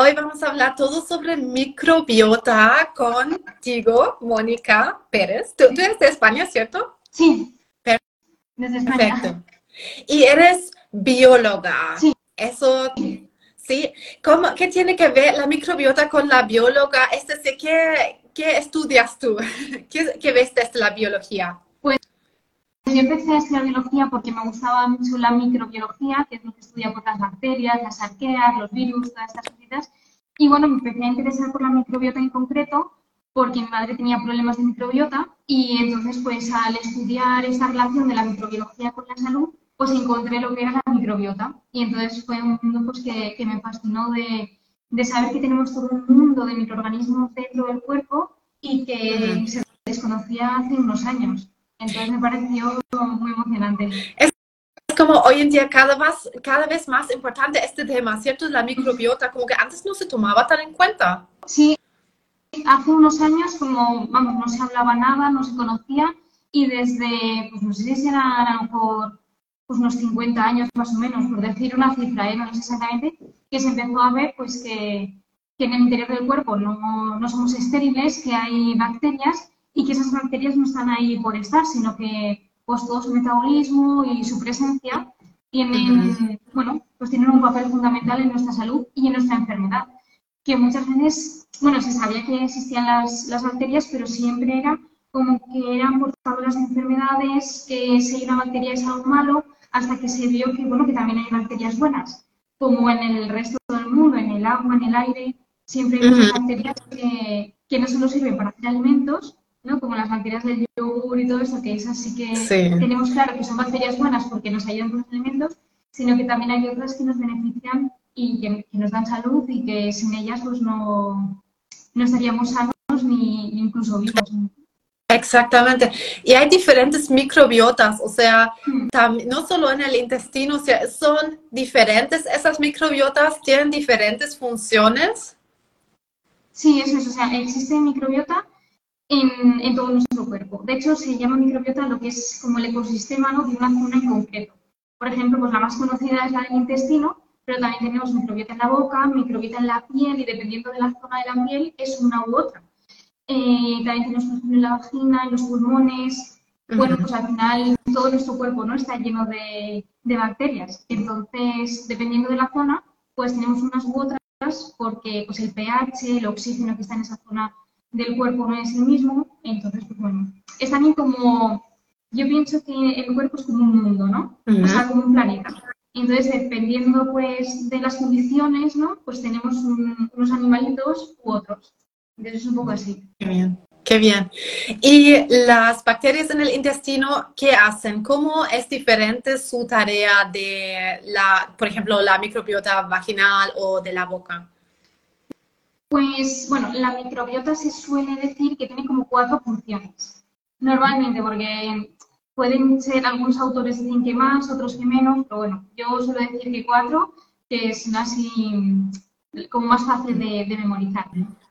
Hoy vamos a hablar todo sobre microbiota contigo, Mónica Pérez. ¿Tú, eres de España, cierto? Sí. Desde España. Perfecto. Y eres bióloga. Sí. Eso, sí. ¿Cómo, ¿Qué tiene que ver la microbiota con la bióloga? Es decir, ¿qué, qué estudias tú? ¿Qué, ¿Qué ves desde la biología? Yo empecé a estudiar biología porque me gustaba mucho la microbiología, que es lo que estudia por las bacterias, las arqueas, los virus, todas estas cositas. Y bueno, me empecé a interesar por la microbiota en concreto porque mi madre tenía problemas de microbiota y entonces pues al estudiar esta relación de la microbiología con la salud, pues encontré lo que era la microbiota. Y entonces fue un mundo pues que, que me fascinó de, de, saber que tenemos todo un mundo de microorganismos dentro del cuerpo y que se desconocía hace unos años. Entonces me pareció muy emocionante. Es como hoy en día cada vez, cada vez más importante este tema, ¿cierto? La microbiota, como que antes no se tomaba tan en cuenta. Sí, hace unos años como, vamos, no se hablaba nada, no se conocía y desde, pues no sé si lo mejor pues unos 50 años más o menos, por decir una cifra, ¿eh? no sé exactamente, que se empezó a ver pues que, que en el interior del cuerpo no, no somos estériles, que hay bacterias y que esas bacterias no están ahí por estar, sino que pues todo su metabolismo y su presencia tienen, bueno, pues tienen un papel fundamental en nuestra salud y en nuestra enfermedad. Que muchas veces, bueno, se sabía que existían las, las bacterias, pero siempre era como que eran portadoras de enfermedades, que si hay una bacteria es algo malo, hasta que se vio que, bueno, que también hay bacterias buenas, como en el resto del mundo, en el agua, en el aire, siempre hay muchas bacterias que, que no solo sirven para hacer alimentos, como las bacterias del yogur y todo eso, que esas sí que tenemos claro que son bacterias buenas porque nos ayudan con los alimentos, sino que también hay otras que nos benefician y que, nos dan salud y que sin ellas pues no, no estaríamos sanos ni, incluso vivos. Exactamente. Y hay diferentes microbiotas, o sea, hmm. no solo en el intestino, o sea, son diferentes, esas microbiotas tienen diferentes funciones. Sí, eso es, o sea, existe microbiota en, en, todo nuestro cuerpo. De hecho, se llama microbiota lo que es como el ecosistema ¿no? de una zona en concreto. Por ejemplo, pues la más conocida es la del intestino, pero también tenemos microbiota en la boca, microbiota en la piel y dependiendo de la zona de la piel es una u otra. Eh, también tenemos por ejemplo, en la vagina, en los pulmones. Bueno, pues al final todo nuestro cuerpo no está lleno de, de bacterias. Entonces, dependiendo de la zona, pues tenemos unas u otras porque pues el pH, el oxígeno que está en esa zona del cuerpo no es el mismo, entonces, pues bueno, es también como, yo pienso que el cuerpo es como un mundo, ¿no? O sea, como un planeta. Entonces, dependiendo, pues, de las condiciones, ¿no? Pues tenemos unos animalitos u otros. Entonces, es un poco así. Qué bien. Qué bien. ¿Y las bacterias en el intestino qué hacen? ¿Cómo es diferente su tarea de la, por ejemplo, la microbiota vaginal o de la boca? Pues bueno, la microbiota se suele decir que tiene como cuatro funciones. Normalmente, porque pueden ser algunos autores dicen que más, otros que menos, pero bueno, yo suelo decir que cuatro, que es así como más fácil de, memorizar.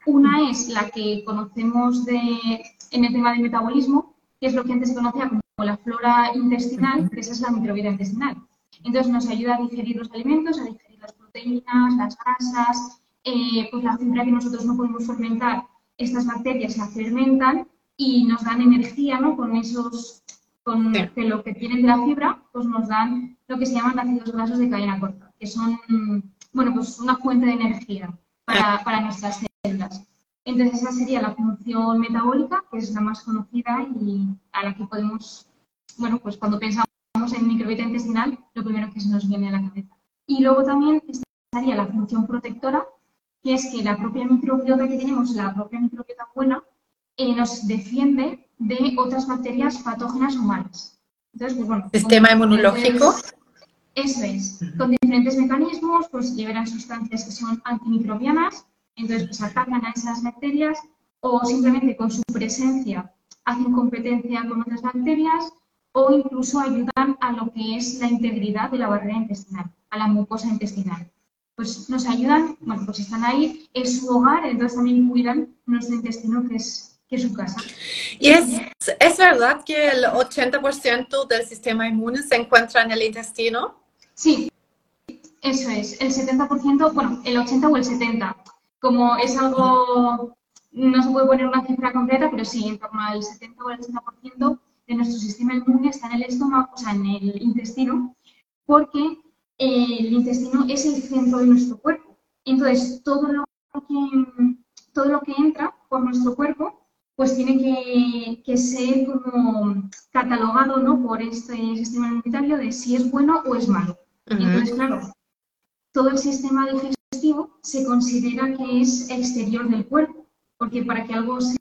Una es la que conocemos de, en el tema del metabolismo, que es lo que antes se conocía como la flora intestinal, que esa es la microbiota intestinal. Entonces nos ayuda a digerir los alimentos, a digerir las proteínas, las grasas, eh, pues la fibra que nosotros no podemos fermentar, estas bacterias la fermentan y nos dan energía, ¿no? Con esos, con lo que tienen de la fibra, pues nos dan lo que se llaman ácidos grasos de cadena corta, que son, bueno, pues una fuente de energía para, para nuestras células. Entonces esa sería la función metabólica, que es la más conocida y a la que podemos, bueno, pues cuando pensamos en microbiota intestinal, lo primero que se nos viene a la cabeza. Y luego también estaría la función protectora, que es que la propia microbiota que tenemos, la propia microbiota buena, eh, nos defiende de otras bacterias patógenas o malas. Entonces, pues, bueno, Sistema inmunológico. Eso es. Con diferentes mecanismos, pues liberan sustancias que son antimicrobianas, entonces pues atacan a esas bacterias o simplemente con su presencia hacen competencia con otras bacterias o incluso ayudan a lo que es la integridad de la barrera intestinal, a la mucosa intestinal pues nos ayudan, bueno, pues están ahí, es su hogar, entonces también cuidan nuestro intestino, que es, que es su casa. ¿Y es, es verdad que el 80% del sistema inmune se encuentra en el intestino? Sí, Eso es, el 70%, bueno, el 80 o el 70. Como es algo, no se puede poner una cifra concreta, pero sí, en torno al 70 o el 80% de nuestro sistema inmune está en el estómago, o sea, en el intestino, porque el intestino es el centro de nuestro cuerpo. Entonces, todo lo que, todo lo que entra por nuestro cuerpo, pues tiene que, que ser como catalogado ¿no? por este sistema inmunitario de si es bueno o es malo. Entonces, claro, todo el sistema digestivo se considera que es exterior del cuerpo, porque para que algo se,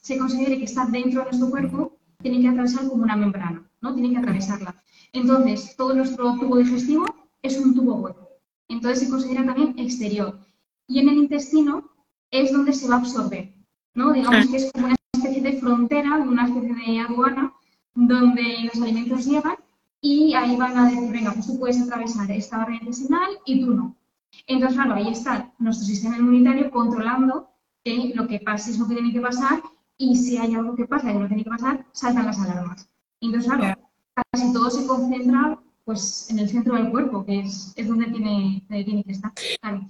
se considere que está dentro de nuestro cuerpo, tiene que atravesar como una membrana, ¿no? Tiene que atravesarla. Entonces, todo nuestro tubo digestivo es un tubo hueco. Entonces se considera también exterior. Y en el intestino es donde se va a absorber, ¿no? Digamos que es como una especie de frontera, una especie de aduana, donde los alimentos llegan y ahí van a decir, venga, pues tú puedes atravesar esta barrera intestinal y tú no. Entonces, claro, ahí está nuestro sistema inmunitario controlando que lo que pase es lo que tiene que pasar y si hay algo que pasa que no tiene que pasar, saltan las alarmas. Entonces, claro, casi todo se concentra pues, en el centro del cuerpo, que es, es donde, tiene, tiene que estar.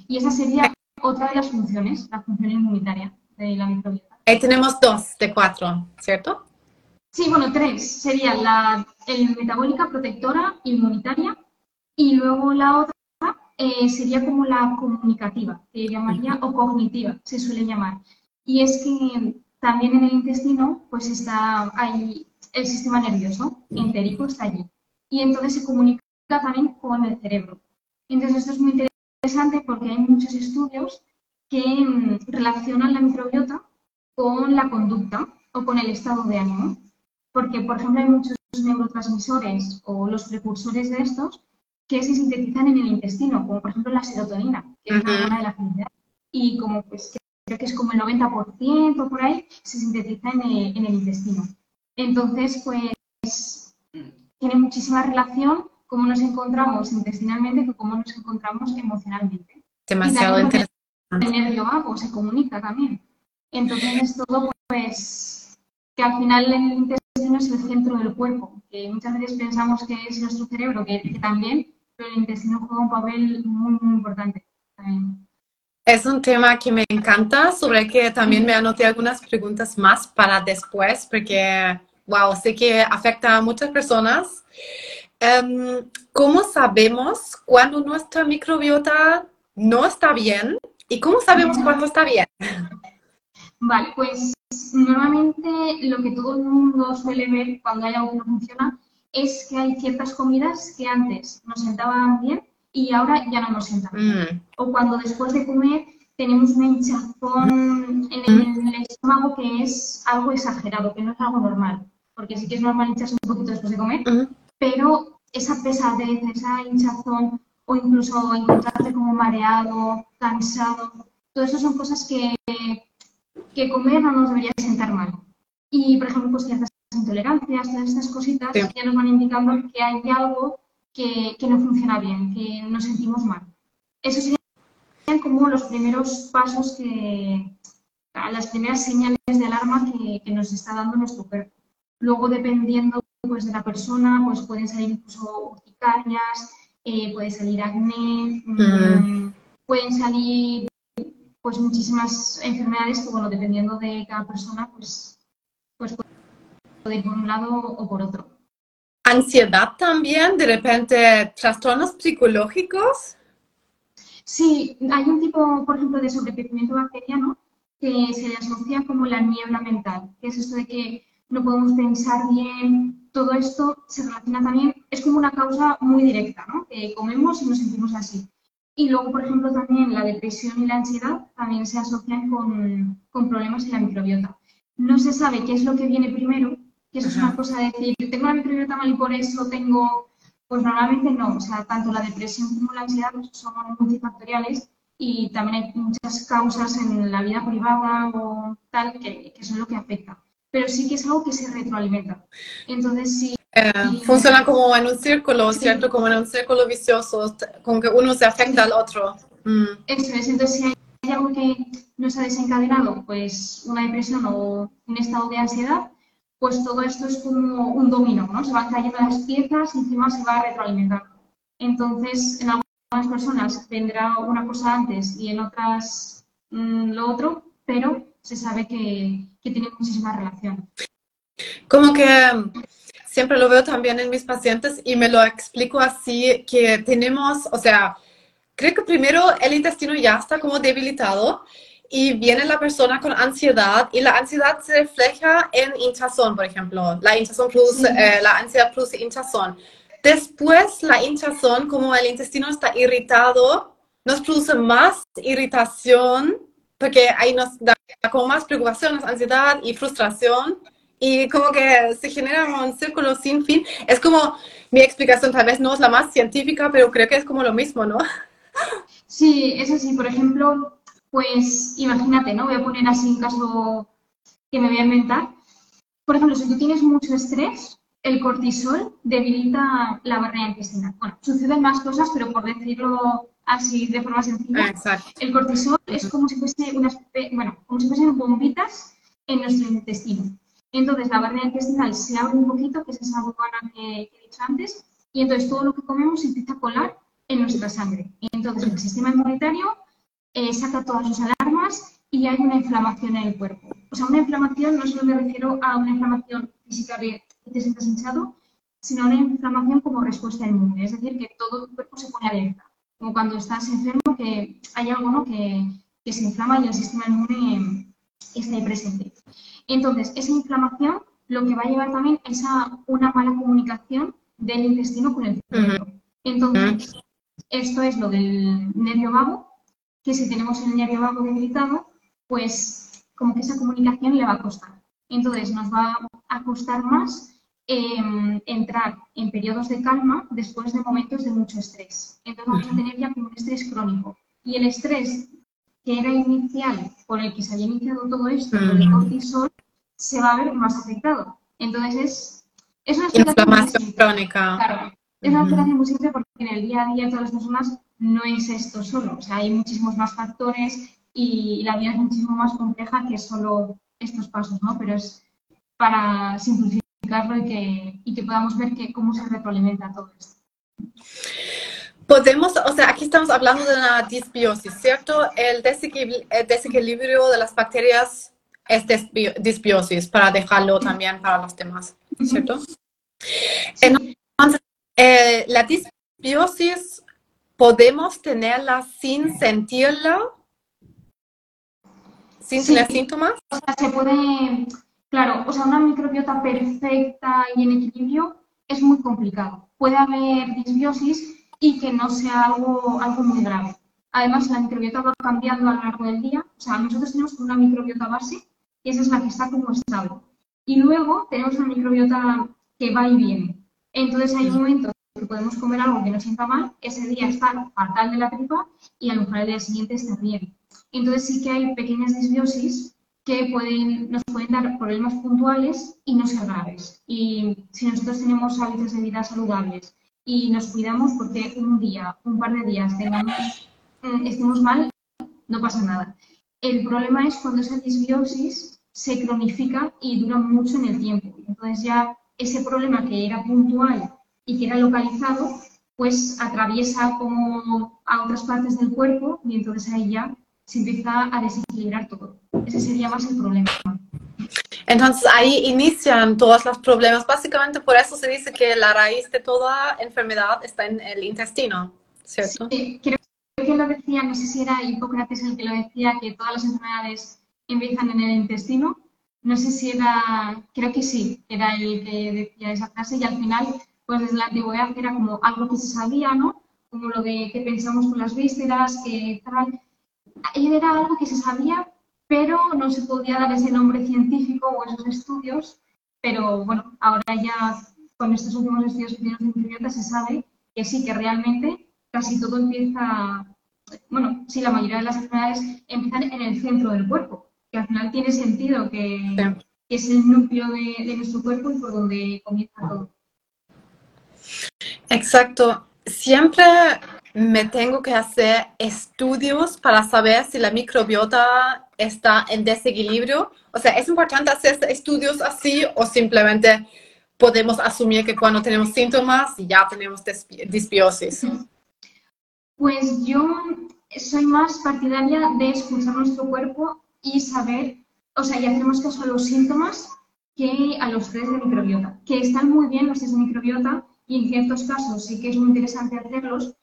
Y esa sería otra de las funciones, la función inmunitaria de la microbiota. Ahí tenemos dos de cuatro, ¿cierto? Sí, bueno, tres. Sería la el metabólica, protectora, inmunitaria. Y luego la otra eh, sería como la comunicativa, que llamaría, o cognitiva, se suele llamar. Y es que también en el intestino, pues está ahí el sistema nervioso entérico está allí. Y entonces se comunica también con el cerebro. Entonces esto es muy interesante porque hay muchos estudios que mm, relacionan la microbiota con la conducta o con el estado de ánimo. Porque, por ejemplo, hay muchos neurotransmisores o los precursores de estos que se sintetizan en el intestino, como por ejemplo la serotonina, que es la hormona de la felicidad. Y como pues creo que es como el 90% por ahí, se sintetiza en el, en el intestino. Entonces, pues tiene muchísima relación cómo nos encontramos intestinalmente con cómo nos encontramos emocionalmente. Demasiado interesante. El nervio vago se comunica también. Entonces es todo, pues, que al final el intestino es el centro del cuerpo, que muchas veces pensamos que es nuestro cerebro, que, también, pero el intestino juega un papel muy, muy importante también. Es un tema que me encanta, sobre el que también me anoté algunas preguntas más para después, porque wow, sé que afecta a muchas personas. Um, ¿Cómo sabemos cuando nuestra microbiota no está bien y cómo sabemos cuándo está bien? Vale, pues normalmente lo que todo el mundo suele ver cuando hay algo que no funciona es que hay ciertas comidas que antes nos sentaban bien y ahora ya no nos sientan bien. Mm. O cuando después de comer tenemos una hinchazón en el, en el estómago que es algo exagerado, que no es algo normal porque sí que es normal hincharse un poquito después de comer, pero esa pesadez, esa hinchazón o incluso encontrarte como mareado, cansado, todo eso son cosas que, que comer no nos debería sentar mal. Y, por ejemplo, pues ciertas intolerancias, todas estas cositas ya nos van indicando que hay algo que, que, no funciona bien, que nos sentimos mal. Eso serían como los primeros pasos que, las primeras señales de alarma que, que nos está dando nuestro cuerpo. Luego, dependiendo pues, de la persona, pues pueden salir incluso urticarias, eh, puede salir acné, mm, pueden salir pues muchísimas enfermedades que, bueno, dependiendo de cada persona, pues, pues puede ir por un lado o por otro. ¿Ansiedad también? ¿De repente trastornos psicológicos? Sí, hay un tipo, por ejemplo, de sobrepeimiento bacteriano que se asocia como la niebla mental, que es esto de que no podemos pensar bien, todo esto se relaciona también, es como una causa muy directa, ¿no? Que comemos y nos sentimos así. Y luego, por ejemplo, también la depresión y la ansiedad también se asocian con, con problemas en la microbiota. No se sabe qué es lo que viene primero, que eso es una cosa de decir, tengo la microbiota mal y por eso tengo, pues normalmente no, o sea, tanto la depresión como la ansiedad son multifactoriales y también hay muchas causas en la vida privada o tal que, que son lo que afecta pero sí que es algo que se retroalimenta. Entonces, sí. Eh, funciona como en un círculo, ¿cierto? Como en un círculo vicioso, con que uno se afecta al otro. Mm. Eso es, entonces si hay algo que no se ha desencadenado, pues una depresión o un estado de ansiedad, pues todo esto es como un dominó, ¿no? Se van cayendo las piezas y encima se va retroalimentando. Entonces, en algunas personas tendrá una cosa antes y en otras mm, lo otro, pero se sabe que, que tiene muchísima relación. Como que siempre lo veo también en mis pacientes y me lo explico así, que tenemos, o sea, creo que primero el intestino ya está como debilitado y viene la persona con ansiedad y la ansiedad se refleja en hinchazón, por ejemplo. La hinchazón produce, eh, la ansiedad produce hinchazón. Después la hinchazón, como el intestino está irritado, nos produce más irritación porque ahí nos da como más preocupación, ansiedad y frustración y como que se genera un círculo sin fin. Es como mi explicación, tal vez no es la más científica, pero creo que es como lo mismo, ¿no? Sí, es así. Por ejemplo, pues imagínate, ¿no? Voy a poner así un caso que me voy a inventar. Por ejemplo, si tú tienes mucho estrés, el cortisol debilita la barrera intestinal. Bueno, suceden más cosas, pero por decirlo así de forma sencilla, el cortisol es como si fuese una, bueno, como si fuesen bombitas en nuestro intestino. Entonces la barrera intestinal se abre un poquito, que es esa bobana que, he dicho antes, y entonces todo lo que comemos se empieza a colar en nuestra sangre. Y entonces el sistema inmunitario eh, saca todas sus alarmas y hay una inflamación en el cuerpo. O sea, una inflamación no solo me refiero a una inflamación física de que te sientas hinchado, sino a una inflamación como respuesta inmune. Es decir, que todo tu cuerpo se pone alerta. Como cuando estás enfermo, que hay algo ¿no? que, que se inflama y el sistema inmune está ahí presente. Entonces, esa inflamación lo que va a llevar también es a una mala comunicación del intestino con el cerebro. Entonces, esto es lo del nervio vago, que si tenemos el nervio vago debilitado, pues como que esa comunicación le va a costar. Entonces, nos va a costar más em, entrar en periodos de calma después de momentos de mucho estrés. Entonces, vamos a tener ya como un estrés crónico. Y el estrés que era inicial, por el que se había iniciado todo esto, el cortisol, se va a ver más afectado. Entonces es, es una inflamación crónica. Claro, es una alteración muy simple porque en el día a día de todas las personas no es esto solo. O sea, hay muchísimos más factores y la vida es muchísimo más compleja que solo estos pasos, ¿no? Pero es para simplificarlo y que, y que podamos ver que, cómo se retroalimenta todo esto. Podemos, o sea, aquí estamos hablando de una disbiosis, ¿cierto? El desequilibrio de las bacterias es disbiosis, para dejarlo también para los demás, ¿cierto? Entonces, eh, la disbiosis, ¿podemos tenerla sin sentirla? ¿Sin tener síntomas? O sea, se puede, claro, o sea, una microbiota perfecta y en equilibrio es muy complicado. Puede haber disbiosis y que no sea algo, algo muy grave. Además, la microbiota va cambiando a lo largo del día. O sea, nosotros tenemos una microbiota base y esa es la que está como estable. Y luego tenemos una microbiota que va y viene. Entonces hay momentos que podemos comer algo que no sienta mal, ese día está fatal de la tripa y a lo mejor el día siguiente está bien. Entonces sí que hay pequeñas disbiosis que pueden, nos pueden dar problemas puntuales y no ser graves. Y si nosotros tenemos hábitos de vida saludables y nos cuidamos porque un día, un par de días mm, estemos mal, no pasa nada. El problema es cuando esa disbiosis se cronifica y dura mucho en el tiempo. Entonces ya ese problema que era puntual y que era localizado, pues atraviesa como a otras partes del cuerpo y entonces ahí ya se empieza a desequilibrar todo. Ese sería más el problema. Entonces ahí inician todos los problemas. Básicamente por eso se dice que la raíz de toda enfermedad está en el intestino, ¿cierto? Sí, creo que lo decía, no sé si era Hipócrates el que lo decía, que todas las enfermedades empiezan en el intestino. No sé si era, creo que sí, era el que decía esa frase y al final, pues desde la antigüedad era como algo que se sabía, ¿no? Como lo de que pensamos con las vísceras, que tal. Era algo que se sabía, pero no se podía dar ese nombre científico o esos estudios. Pero bueno, ahora ya con estos últimos estudios que tienen microbiota se sabe que sí, que realmente casi todo empieza, bueno, sí, la mayoría de las enfermedades empiezan en el centro del cuerpo, que al final tiene sentido que, es el núcleo de, de, nuestro cuerpo y por donde comienza todo. Exacto. Siempre me tengo que hacer estudios para saber si la microbiota está en desequilibrio. O sea, ¿es importante hacer estudios así o simplemente podemos asumir que cuando tenemos síntomas ya tenemos disbiosis? Pues yo soy más partidaria de escuchar nuestro cuerpo y saber, o sea, y hacemos caso a los síntomas que a los test de microbiota, que están muy bien los test de microbiota y en ciertos casos sí que es muy interesante hacerlos,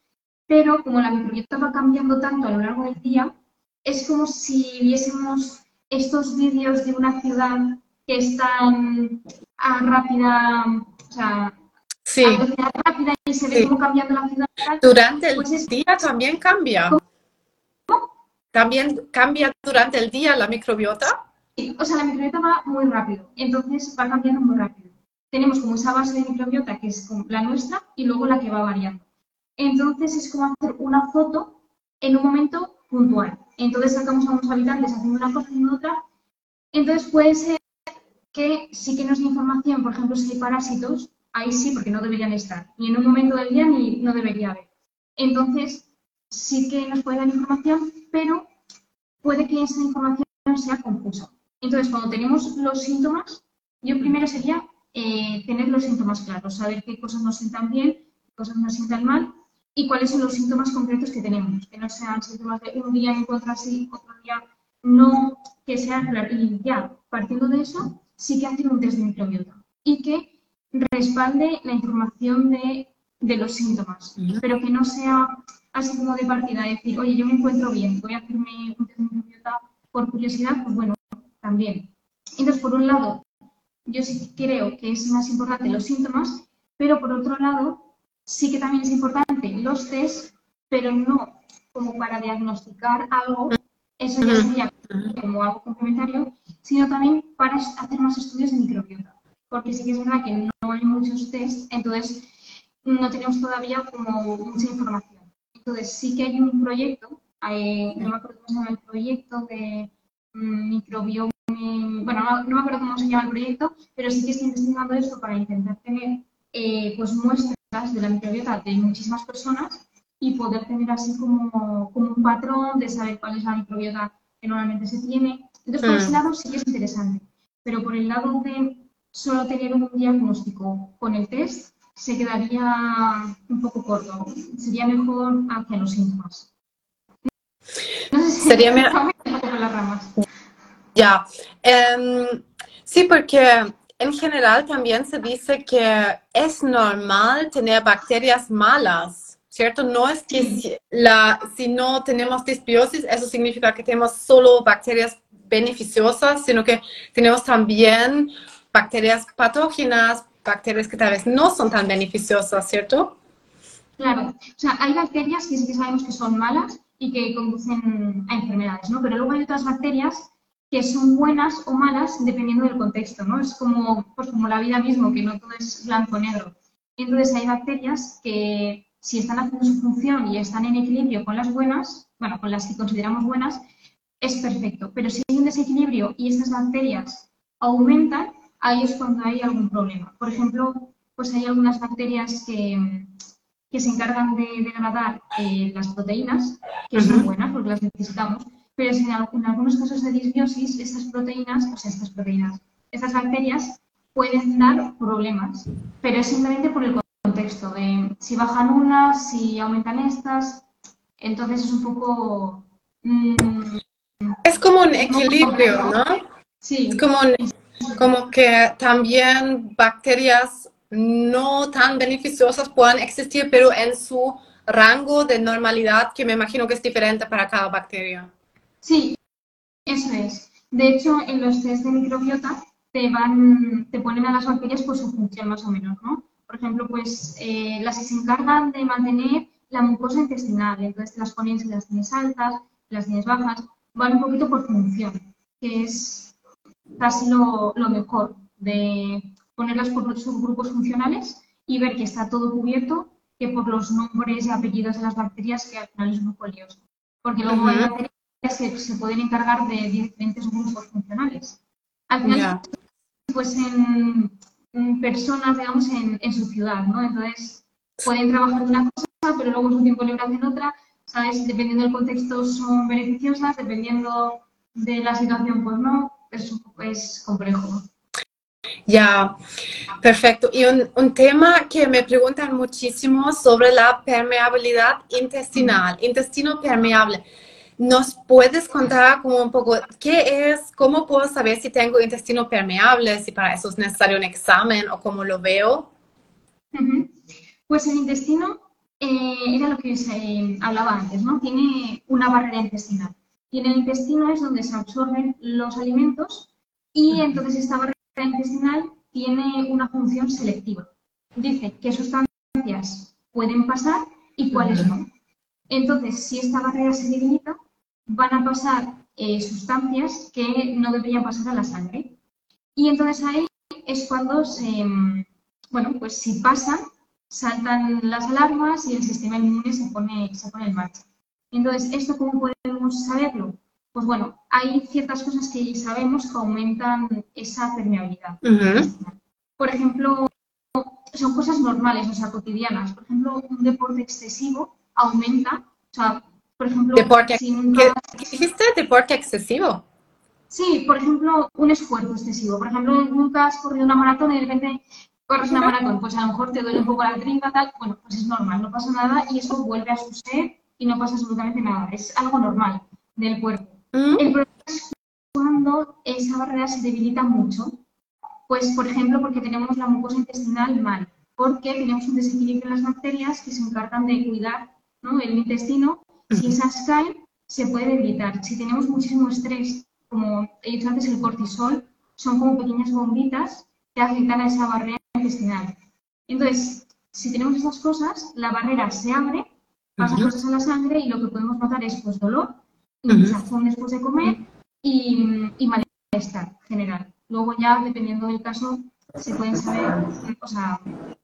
pero como la microbiota va cambiando tanto a lo largo del día, es como si viésemos estos vídeos de una ciudad que están a rápida, o sea, Sí, a velocidad rápida y se ve Sí. cómo cambiando la ciudad. durante el Pues es- día también cambia. También cambia durante el día la microbiota. Sí, O sea, la microbiota va muy rápido, entonces va cambiando muy rápido. Tenemos como esa base de microbiota que es como la nuestra y luego la que va variando. Entonces es como hacer una foto en un momento puntual. Entonces sacamos a unos habitantes haciendo una cosa y otra. Entonces puede ser que sí que nos dé información, por ejemplo, si hay parásitos, ahí sí, porque no deberían estar, ni en un momento del día ni no debería haber. Entonces sí que nos puede dar información, pero puede que esa información sea confusa. Entonces, cuando tenemos los síntomas, yo primero sería eh, tener los síntomas claros, saber qué cosas nos sientan bien, qué cosas nos sientan mal y cuáles son los síntomas concretos que tenemos, que no sean síntomas de un día encuentro así, otro día no, que sean claros. Y ya, partiendo de eso, sí que hacer un test de microbiota y que respalde la información de, de los síntomas, pero que no sea así como de partida, decir, oye, yo me encuentro bien, voy a hacerme un test de microbiota por curiosidad, pues bueno, también. Entonces, por un lado, yo sí creo que es más importante los síntomas, pero por otro lado, sí que también es importante los test, pero no como para diagnosticar algo, eso ya sería como algo complementario, sino también para hacer más estudios de microbiota. Porque sí que es verdad que no hay muchos test, entonces no tenemos todavía como mucha información. Entonces sí que hay un proyecto, eh, no me acuerdo cómo se llama el proyecto de mm, microbioma, bueno, no, no me acuerdo cómo se llama el proyecto, pero sí que estoy investigando esto para intentar tener eh, pues muestras de la microbiota de muchísimas personas y poder tener así como, como un patrón de saber cuál es la microbiota que normalmente se tiene. Entonces, por Mm. ese lado sí que es interesante, pero por el lado de solo tener un diagnóstico con el test, se quedaría un poco corto. Sería mejor hacia los síntomas. No sé si Sería me- me un poco por las ramas. Ya, Em, sí, porque en general también se dice que es normal tener bacterias malas, ¿cierto? No es que si, la, si no tenemos disbiosis, eso significa que tenemos solo bacterias beneficiosas, sino que tenemos también bacterias patógenas, bacterias que tal vez no son tan beneficiosas, ¿cierto? Claro, o sea, hay bacterias que sí que sabemos que son malas y que conducen a enfermedades, ¿no? Pero luego hay otras bacterias que son buenas o malas dependiendo del contexto, ¿no? Es como, pues como la vida mismo, que no todo es blanco o negro. Entonces hay bacterias que si están haciendo su función y están en equilibrio con las buenas, bueno, con las que consideramos buenas, es perfecto. Pero si hay un desequilibrio y estas bacterias aumentan, ahí es cuando hay algún problema. Por ejemplo, pues hay algunas bacterias que, que se encargan de degradar eh, las proteínas, que son buenas porque las necesitamos, pero si en, al- en algunos casos de disbiosis, estas proteínas, o sea, estas proteínas, estas bacterias pueden dar problemas, pero es simplemente por el contexto de si bajan unas, si aumentan estas, entonces es un poco... mm, Es como un equilibrio, ¿no? sí, Es como, un- como que también bacterias no tan beneficiosas puedan existir, pero en su rango de normalidad, que me imagino que es diferente para cada bacteria. Sí, eso es. De hecho, en los test de microbiota te van, te ponen a las bacterias por su función más o menos, ¿no? Por ejemplo, pues eh, las que se encargan de mantener la mucosa intestinal, entonces te las ponen si las tienes altas, las tienes bajas, van un poquito por función, que es casi lo, lo mejor de ponerlas por subgrupos funcionales y ver que está todo cubierto que por los nombres y apellidos de las bacterias que al final es un poco lioso. Porque luego hay bacterias que se pueden encargar de diferentes grupos funcionales. Al final, Ya. pues en, en personas, digamos, en, en su ciudad, ¿no? Entonces, pueden trabajar de una cosa, pero luego en su tiempo libre hacen otra, ¿sabes? Dependiendo del contexto son beneficiosas, dependiendo de la situación, pues no, es, es complejo. Ya, perfecto. Y un, un, tema que me preguntan muchísimo sobre la permeabilidad intestinal, intestino permeable. ¿Nos puedes contar como un poco qué es, cómo puedo saber si tengo intestino permeable, si para eso es necesario un examen o cómo lo veo? Pues el intestino eh, era lo que se hablaba antes, ¿no? Tiene una barrera intestinal. Y en el intestino es donde se absorben los alimentos y entonces esta barrera intestinal tiene una función selectiva. Dice qué sustancias pueden pasar y cuáles no. Entonces, si esta barrera se debilita, van a pasar eh, sustancias que no deberían pasar a la sangre. Y entonces ahí es cuando se, bueno, pues si pasan, saltan las alarmas y el sistema inmune se pone, se pone en marcha. Entonces, ¿esto cómo podemos saberlo? Pues bueno, hay ciertas cosas que sabemos que aumentan esa permeabilidad. Por ejemplo, son cosas normales, o sea, cotidianas. Por ejemplo, un deporte excesivo aumenta, o sea, por ejemplo, ¿Deporte, ¿qué, dijiste? ¿Deporte excesivo? Sí, por ejemplo, un esfuerzo excesivo. Por ejemplo, nunca has corrido una maratón y de repente corres una maratón, pues a lo mejor te duele un poco la trinca, tal, bueno, pues es normal, no pasa nada y eso vuelve a su ser y no pasa absolutamente nada, es algo normal del cuerpo. ¿Mm? El problema es cuando esa barrera se debilita mucho, pues por ejemplo porque tenemos la mucosa intestinal mal, porque tenemos un desequilibrio en las bacterias que se encargan de cuidar ¿no? el intestino, si esas caen, se puede debilitar. Si tenemos muchísimo estrés, como he dicho antes, el cortisol, son como pequeñas bombitas que afectan a esa barrera intestinal. Entonces, si tenemos esas cosas, la barrera se abre, pasa cosas a la sangre y lo que podemos notar es pues, dolor, hinchazón después de comer y, y malestar general. Luego ya, dependiendo del caso, se pueden saber, o sea,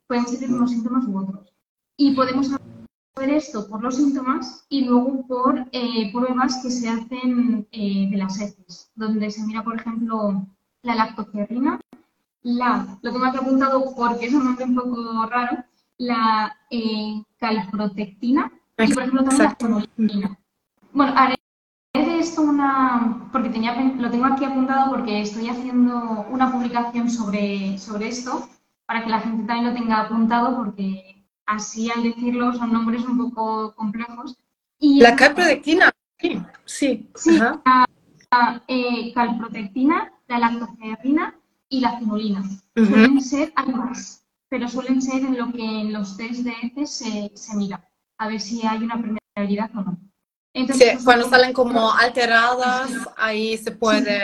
pueden ser unos síntomas u otros. Y podemos saber esto por los síntomas y luego por eh, pruebas que se hacen eh, de las heces, donde se mira, por ejemplo, la lactoferrina, la, lo tengo aquí apuntado porque es un nombre un poco raro, la eh, calprotectina y, por ejemplo, también la fenolina. Bueno, haré de esto una, porque tenía, lo tengo aquí apuntado porque estoy haciendo una publicación sobre, sobre esto para que la gente también lo tenga apuntado porque así al decirlo son nombres un poco complejos. Y la calprotectina, sí, sí. sí la, eh, calprotectina, la lactoferrina y la fenolina. Suelen ser ambas, pero suelen ser en lo que en los test de heces se, se mira, a ver si hay una permeabilidad o no. Entonces, sí, pues, cuando salen como alteradas, ahí se puede,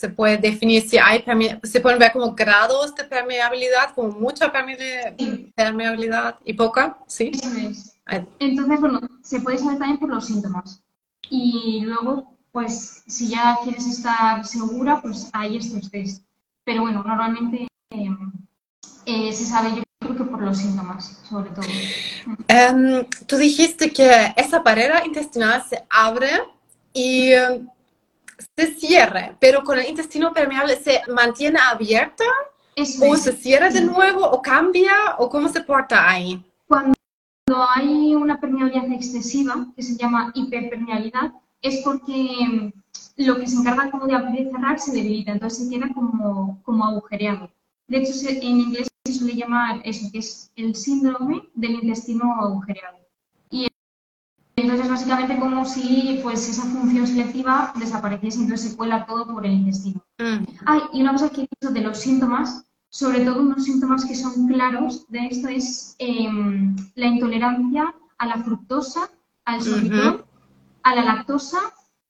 se puede definir si hay se pueden ver como grados de permeabilidad, como mucha permeabilidad y poca, ¿sí? Entonces, bueno, se puede saber también por los síntomas. Y luego, pues, si ya quieres estar segura, pues hay estos test. Pero bueno, normalmente eh, eh, se sabe, yo creo que por los síntomas, sobre todo. Em, tú dijiste que esa barrera intestinal se abre y em, se cierra, pero con el intestino permeable se mantiene abierta o se cierra de nuevo o cambia o cómo se porta ahí. Cuando hay una permeabilidad excesiva, que se llama hiperpermeabilidad, es porque em, lo que se encarga como de abrir y cerrar se debilita, entonces se queda como, como agujereado. De hecho, en inglés se suele llamar eso, que es el síndrome del intestino agujereado. Entonces básicamente como si pues esa función selectiva desapareciese, entonces se cuela todo por el intestino. Mm. Ah, y una cosa que he dicho de los síntomas, sobre todo unos síntomas que son claros de esto es em, la intolerancia a la fructosa, al sorbitol, a la lactosa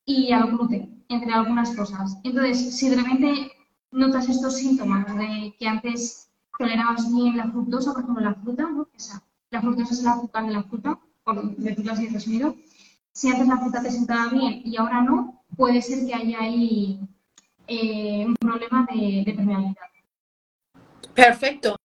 y al gluten, entre algunas cosas. Entonces, si de repente notas estos síntomas de que antes tolerabas bien la fructosa, por ejemplo, la fruta, ¿no? Esa, la fructosa es el azúcar de la fruta, por decirlo así resumido. Si antes la fruta te sentaba bien y ahora no, puede ser que haya ahí eh, un problema de, de permeabilidad. Perfecto.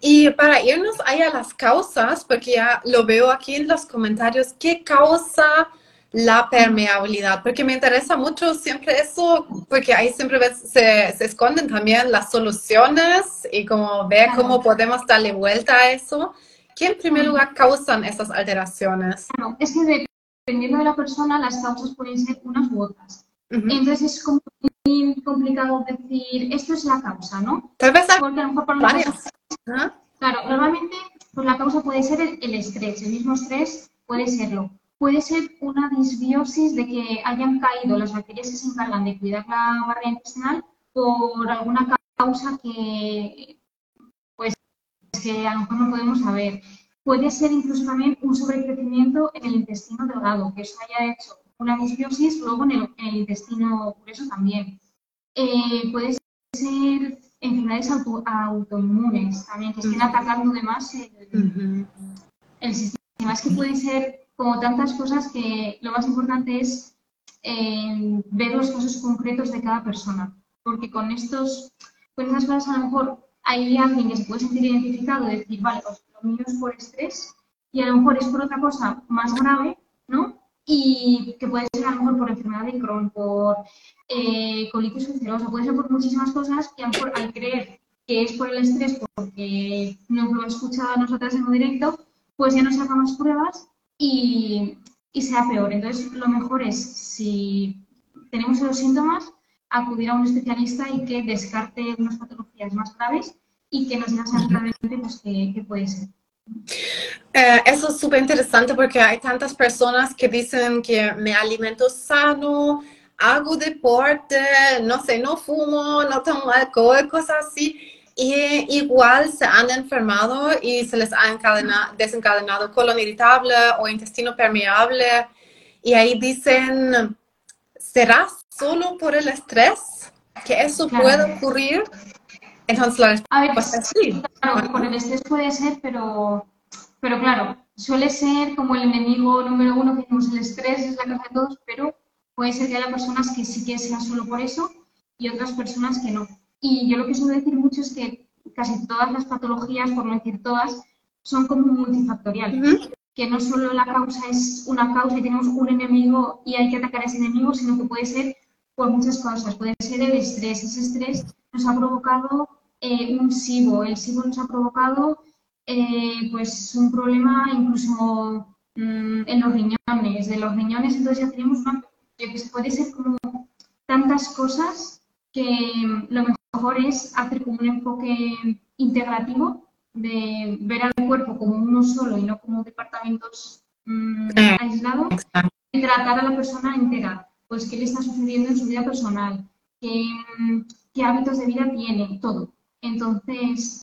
Y para irnos ahí a las causas, porque ya lo veo aquí en los comentarios, ¿qué causa la permeabilidad, porque me interesa mucho siempre eso, porque ahí siempre se, se, esconden también las soluciones y como ver cómo podemos darle vuelta a eso. ¿Qué en primer lugar causan esas alteraciones? es que dependiendo de la persona, las causas pueden ser unas u otras. Entonces es como muy complicado decir esto es la causa, ¿no? Tal vez hay Porque a lo mejor por varias. Claro, normalmente pues la causa puede ser el, el estrés, el mismo estrés puede serlo. Puede ser una disbiosis de que hayan caído las bacterias que se encargan de cuidar la barrera intestinal por alguna causa que, que a lo mejor no podemos saber. Puede ser incluso también un sobrecrecimiento en el intestino delgado, que eso haya hecho una disbiosis luego en el, en el intestino grueso también. Eh, puede ser enfermedades auto, autoinmunes también, que estén atacando de más el, el sistema. Es que puede ser como tantas cosas que lo más importante es eh, ver los casos concretos de cada persona. Porque con estos, con estas cosas a lo mejor hay alguien que se puede sentir identificado y decir, vale, pues lo mío es por estrés y a lo mejor es por otra cosa más grave, ¿no? Y que puede ser a lo mejor por enfermedad de Crohn, por eh, colitis ulcerosa, puede ser por muchísimas cosas y a lo mejor al creer que es por el estrés porque nos lo han escuchado a nosotras en directo, pues ya nos sacamos pruebas y, y sea peor. Entonces, lo mejor es, si tenemos esos síntomas, acudir a un especialista y que descarte unas patologías más graves y que nos diga exactamente pues, qué, qué puede ser. Eh, eso es súper interesante porque hay tantas personas que dicen que me alimento sano, hago deporte, no sé, no fumo, no tomo alcohol, cosas así. Y igual se han enfermado y se les ha encadena- desencadenado colon irritable o intestino permeable. Y ahí dicen, ¿será solo por el estrés que eso Claro. puede ocurrir? Entonces la A ver, respuesta es sí. claro, por el estrés puede ser, pero, pero claro, suele ser como el enemigo número uno que tenemos el estrés, es la causa de todos, pero puede ser que haya personas que sí que sea solo por eso y otras personas que no. Y yo lo que suelo decir mucho es que casi todas las patologías, por no decir todas, son como multifactoriales. Que no solo la causa es una causa y tenemos un enemigo y hay que atacar a ese enemigo, sino que puede ser por muchas cosas. Puede ser el estrés. Ese estrés nos ha provocado eh, un SIBO. El SIBO nos ha provocado eh, pues un problema incluso mm, en los riñones. De los riñones entonces ya tenemos una... puede ser como tantas cosas que lo mejor es hacer como un enfoque integrativo de ver al cuerpo como uno solo y no como departamentos mm, aislados y tratar a la persona entera. Pues qué le está sucediendo en su vida personal, qué, mm, qué hábitos de vida tiene, todo. Entonces,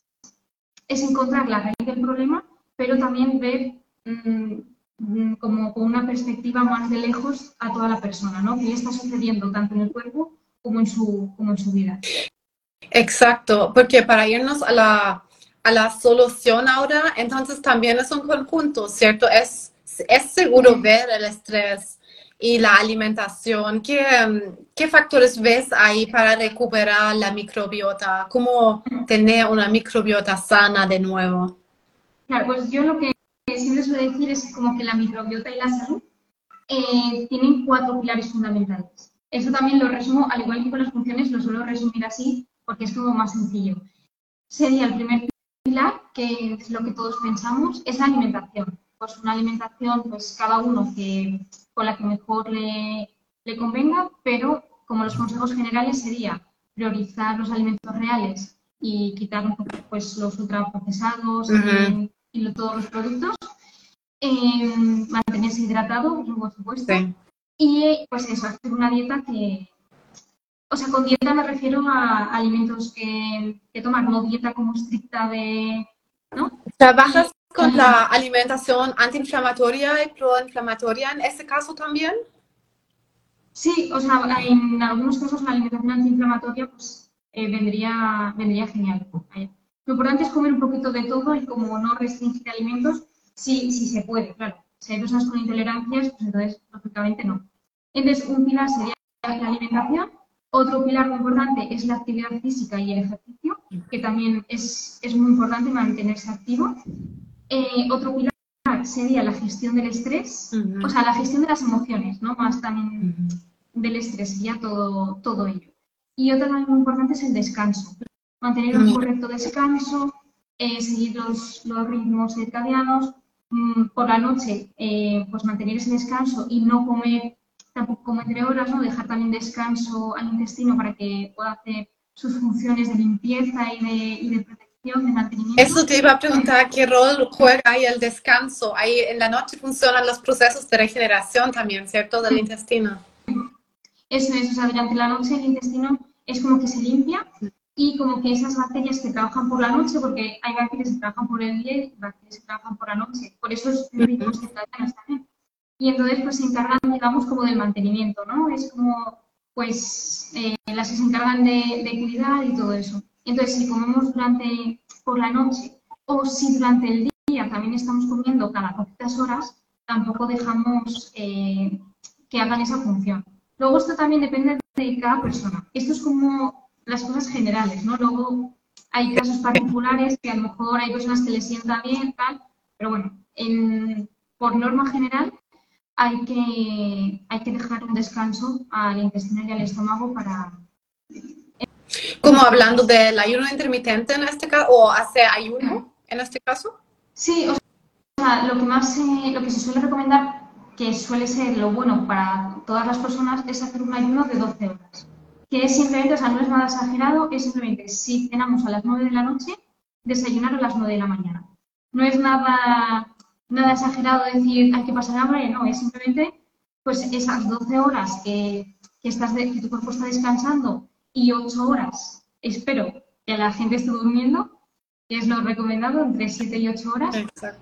es encontrar la raíz del problema, pero también ver mm, como con una perspectiva más de lejos a toda la persona, ¿no? ¿Qué le está sucediendo tanto en el cuerpo como en su, como en su vida? Exacto, porque para irnos a la, a la solución ahora, entonces también es un conjunto, ¿cierto? Es, es seguro ver el estrés y la alimentación. ¿Qué, mm, ¿Qué factores ves ahí para recuperar la microbiota? ¿Cómo tener una microbiota sana de nuevo? Claro, pues yo lo que siempre suelo decir es como que la microbiota y la salud eh, tienen cuatro pilares fundamentales. Eso también lo resumo, al igual que con las funciones, lo suelo resumir así porque es como más sencillo. Sería el primer pilar, que es lo que todos pensamos, es la alimentación. Pues una alimentación, pues cada uno que, con la que mejor le, le convenga, pero como los consejos generales sería priorizar los alimentos reales y quitar un poco pues, los ultraprocesados y, todos los productos. Eh, mantenerse hidratado, por supuesto. Sí. Y pues eso, hacer una dieta que, o sea, con dieta me refiero a alimentos que, que tomar, no dieta como estricta de, ¿no? ¿Trabajas con la alimentación antiinflamatoria y proinflamatoria en este caso también? Sí, o sea, en algunos casos la alimentación antiinflamatoria pues eh, vendría, vendría genial. Lo importante es comer un poquito de todo y como no restringir alimentos, sí, sí se puede, claro. Si hay personas con intolerancias, pues entonces lógicamente no. Entonces, un pilar sería la alimentación. Otro pilar muy importante es la actividad física y el ejercicio, que también es, es muy importante mantenerse activo. Eh, otro pilar sería la gestión del estrés, o sea, la gestión de las emociones, ¿no? Más también del estrés, ya todo, todo ello. Y otra también muy importante es el descanso. Mantener un correcto descanso, eh, seguir los, los ritmos circadianos, mm, por la noche, eh, pues mantener ese descanso y no comer como entre horas, ¿no? Dejar también descanso al intestino para que pueda hacer sus funciones de limpieza y de, y de protección, de mantenimiento. Eso te iba a preguntar, ¿qué rol juega ahí el descanso? Ahí en la noche funcionan los procesos de regeneración también, ¿cierto? Del intestino. Eso es, o sea, durante la noche el intestino es como que se limpia y como que esas bacterias que trabajan por la noche, porque hay bacterias que trabajan por el día y bacterias que trabajan por la noche, por eso es ritmos circadianos también. Y entonces pues se encargan, digamos, como del mantenimiento, ¿no? Es como, pues, eh, las que se encargan de, de, cuidar y todo eso. Entonces, si comemos durante, por la noche o si durante el día también estamos comiendo cada poquitas horas, tampoco dejamos eh, que hagan esa función. Luego esto también depende de cada persona. Esto es como las cosas generales, ¿no? Luego hay casos particulares que a lo mejor hay personas que les sienta bien, tal, pero bueno, en, por norma general hay que, hay que dejar un descanso al intestino y al estómago para... Como hablando del ayuno intermitente en este caso, o hace ayuno en este caso. Sí, o sea, lo que más lo que se suele recomendar, que suele ser lo bueno para todas las personas, es hacer un ayuno de 12 horas. Que es simplemente, o sea, no es nada exagerado, es simplemente si cenamos a las 9 de la noche, desayunar a las 9 de la mañana. No es nada nada exagerado decir hay que pasar hambre, no, es simplemente pues esas 12 horas que, que, estás que tu cuerpo está descansando y 8 horas, espero que la gente esté durmiendo, que es lo recomendado, entre 7 y 8 horas,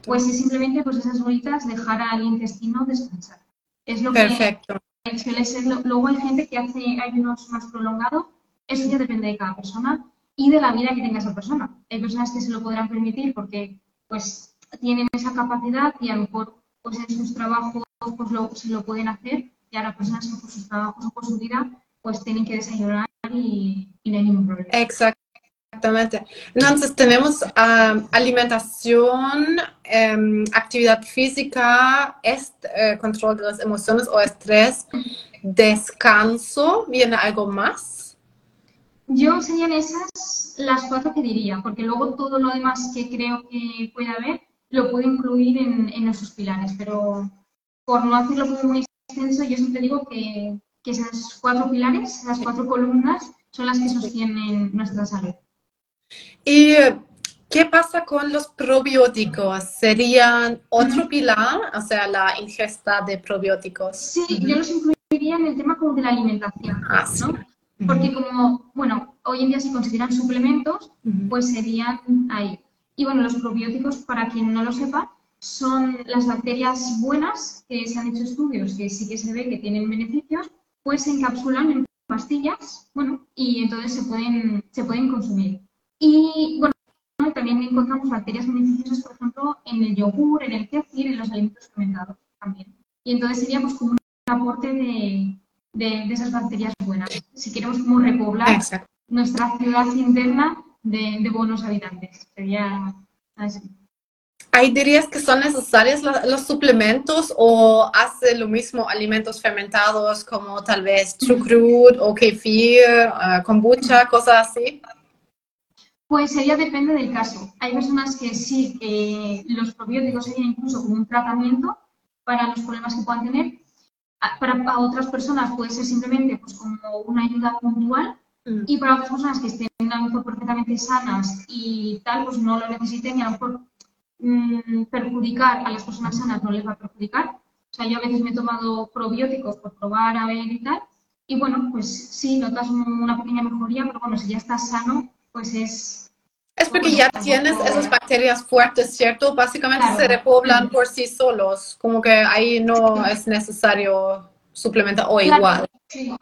pues es simplemente pues esas horitas dejar al intestino descansar. Es lo Perfecto. que suele ser. Luego hay gente que hace ayunos más prolongados, eso ya depende de cada persona y de la vida que tenga esa persona. Hay personas que se lo podrán permitir porque pues tienen esa capacidad y a lo mejor pues en sus trabajos pues lo, se lo pueden hacer y a las personas que por sus trabajos o por su vida pues tienen que desayunar y, y no hay ningún problema. Exactamente. Entonces tenemos uh, alimentación, um, actividad física, eh, control de las emociones o estrés, descanso, ¿viene algo más? Yo serían esas las cuatro que diría, porque luego todo lo demás que creo que puede haber lo puedo incluir en, en esos pilares, pero por no hacerlo muy extenso, yo siempre digo que, que esas cuatro pilares, esas cuatro columnas, son las que sostienen nuestra salud. ¿Y qué pasa con los probióticos? ¿Serían otro pilar, o sea, la ingesta de probióticos? Sí, yo los incluiría en el tema como de la alimentación, ah, ¿no? Porque como, bueno, hoy en día se consideran suplementos, pues serían ahí. Y bueno, los probióticos, para quien no lo sepa, son las bacterias buenas, que se han hecho estudios que sí que se ve que tienen beneficios, pues se encapsulan en pastillas, bueno, y entonces se pueden, se pueden consumir. Y bueno, también encontramos bacterias beneficiosas, por ejemplo, en el yogur, en el kéfir, en los alimentos fermentados también. Y entonces sería pues como un aporte de, de, esas bacterias buenas. Si queremos como repoblar nuestra ciudad interna de, de buenos habitantes. Sería así. ¿Hay dirías que son necesarios los suplementos o hace lo mismo alimentos fermentados como tal vez chucrut o kefir, uh, kombucha, cosas así? Pues sería depende del caso. Hay personas que sí, que los probióticos serían incluso como un tratamiento para los problemas que puedan tener. Para, otras personas puede ser simplemente pues, como una ayuda puntual. Y para otras personas que estén a lo mejor perfectamente sanas y tal, pues no lo necesiten y a lo mejor mm, perjudicar a las personas sanas no les va a perjudicar. O sea, yo a veces me he tomado probióticos por probar a ver y tal. Y bueno, pues sí, notas una pequeña mejoría, pero bueno, si ya estás sano, pues es... Es porque ya tienes esas bacterias fuertes, ¿cierto? Básicamente se repoblan por sí solos, como que ahí no es necesario suplementar o igual. Sí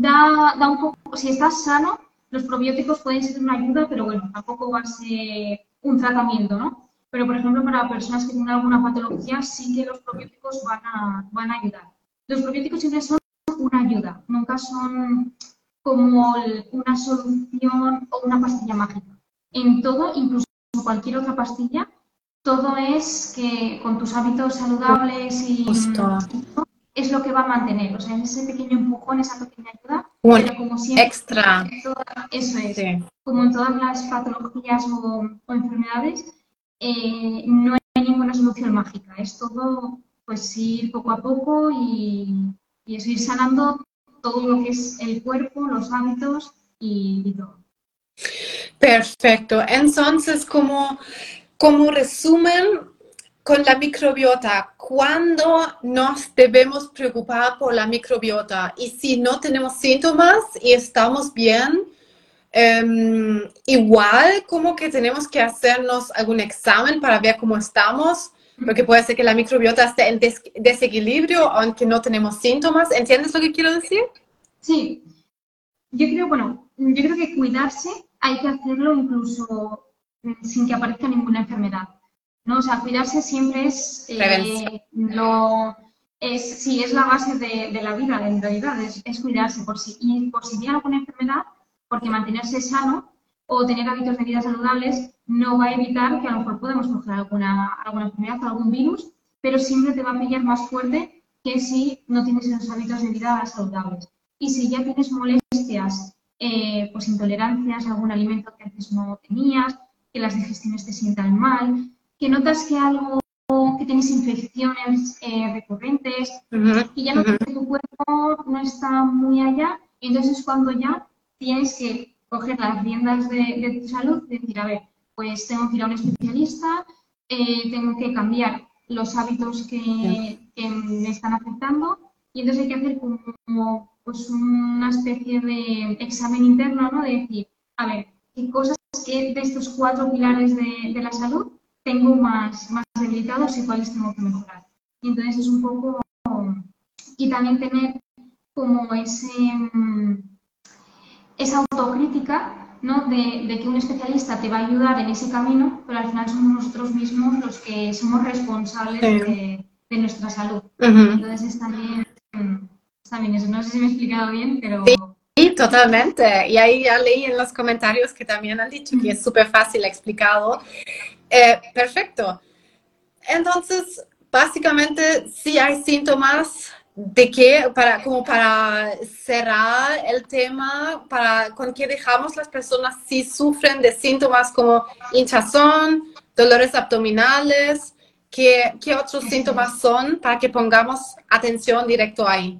da, da un poco, si estás sano, los probióticos pueden ser una ayuda, pero bueno, tampoco va a ser un tratamiento, ¿no? Pero, por ejemplo, para personas que tienen alguna patología, sí que los probióticos van a, van a ayudar. Los probióticos siempre son una ayuda, nunca son como una solución o una pastilla mágica. En todo, incluso cualquier otra pastilla, todo es que con tus hábitos saludables y es lo que va a mantener, o sea, ese pequeño empujón, esa pequeña ayuda, pero como siempre, extra. eso es, como en todas las patologías o, enfermedades, eh, no hay ninguna solución mágica, es todo pues ir poco a poco y, Y eso, ir sanando todo lo que es el cuerpo, los hábitos y, todo. Perfecto. Entonces, como, como resumen, con la microbiota, ¿cuándo nos debemos preocupar por la microbiota? Y si no tenemos síntomas y estamos bien, em, igual como que tenemos que hacernos algún examen para ver cómo estamos, porque puede ser que la microbiota esté en desequilibrio aunque no tenemos síntomas. ¿Entiendes lo que quiero decir? Sí. Yo creo, bueno, yo creo que cuidarse hay que hacerlo incluso sin que aparezca ninguna enfermedad. ¿No? O sea, cuidarse siempre es eh, lo es sí es la base de, la vida en realidad es, cuidarse por si y por si tiene alguna enfermedad porque mantenerse sano o tener hábitos de vida saludables no va a evitar que a lo mejor podemos coger alguna alguna enfermedad algún virus pero siempre te va a pillar más fuerte que si no tienes esos hábitos de vida saludables y si ya tienes molestias eh, pues intolerancias a algún alimento que antes no tenías que las digestiones te sientan mal que notas que algo, que tienes infecciones eh, recurrentes, y ya notas que tu cuerpo no está muy allá, entonces es cuando ya tienes que coger las riendas de, tu salud y decir, a ver, pues tengo que ir a un especialista, eh, tengo que cambiar los hábitos que, me están afectando y entonces hay que hacer como, pues una especie de examen interno, ¿no? De decir, a ver, qué cosas que de estos cuatro pilares de, de la salud tengo más, más debilitados y cuáles tengo que mejorar. Y entonces es un poco, y también tener como ese, esa autocrítica, ¿no? De, de, que un especialista te va a ayudar en ese camino, pero al final somos nosotros mismos los que somos responsables de, de, nuestra salud. Entonces es también, también eso. No sé si me he explicado bien, pero... Sí, totalmente. Y ahí ya leí en los comentarios que también han dicho que es súper fácil explicado. Eh, perfecto. Entonces, básicamente, si hay síntomas de que, para, como para cerrar el tema, para con que dejamos las personas si sufren de síntomas como hinchazón, dolores abdominales, ¿qué, qué otros síntomas son para que pongamos atención directo ahí?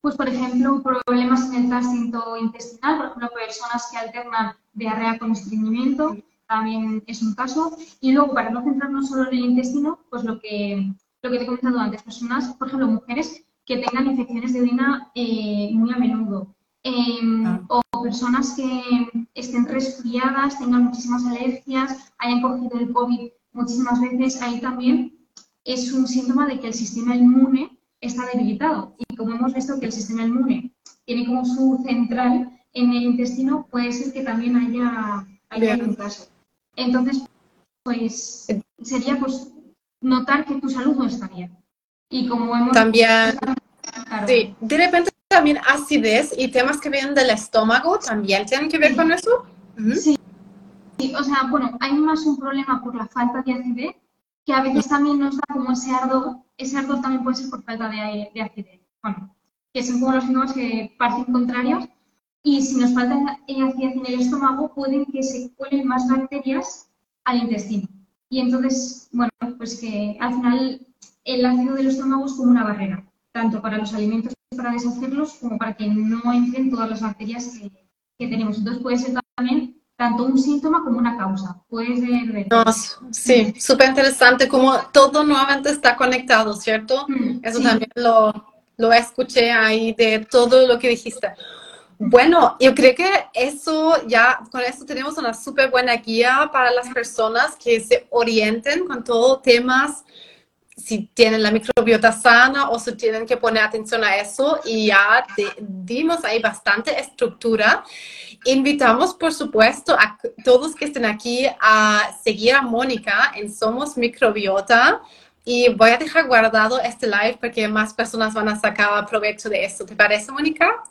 Pues, por ejemplo, problemas en el tránsito intestinal, por ejemplo, personas que alternan diarrea con estreñimiento, también es un caso. Y luego, para no centrarnos solo en el intestino, pues lo que, lo que te he comentado antes, personas, por ejemplo, mujeres que tengan infecciones de orina eh, muy a menudo. Em, ah. O personas que estén resfriadas, tengan muchísimas alergias, hayan cogido el COVID muchísimas veces, ahí también es un síntoma de que el sistema inmune está debilitado. Y como hemos visto que el sistema inmune tiene como su central en el intestino, puede ser que también haya, haya un caso. Entonces, pues sería pues notar que tu salud no está bien. Y como hemos... También, sí, de repente también acidez y temas que vienen del estómago también tienen que ver con eso. sí. sí. o sea, bueno, hay más un problema por la falta de acidez que a veces también nos da como ese ardor, ese ardor también puede ser por falta de, de acidez. Bueno, que son como los síntomas que parecen contrarios, y si nos falta acidez en el estómago, pueden que se cuelen más bacterias al intestino. Y entonces, bueno, pues que al final el ácido del estómago es como una barrera, tanto para los alimentos para deshacerlos como para que no entren todas las bacterias que, tenemos. Entonces puede ser también tanto un síntoma como una causa. Puede ser... sí, súper interesante como todo nuevamente está conectado, ¿cierto? Mm, Eso también lo, lo escuché ahí de todo lo que dijiste. Bueno, yo creo que eso ya, con eso tenemos una súper buena guía para las personas que se orienten con todos temas, si tienen la microbiota sana o si tienen que poner atención a eso y ya dimos ahí bastante estructura. Invitamos, por supuesto, a todos que estén aquí a seguir a Mónica en Somos Microbiota. Y voy a dejar guardado este live porque más personas van a sacar provecho de esto. ¿Te parece, Mónica?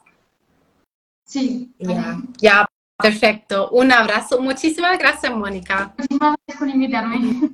Sí. Ya, ya, perfecto. Un abrazo. Muchísimas gracias, Mónica. Muchísimas gracias por invitarme.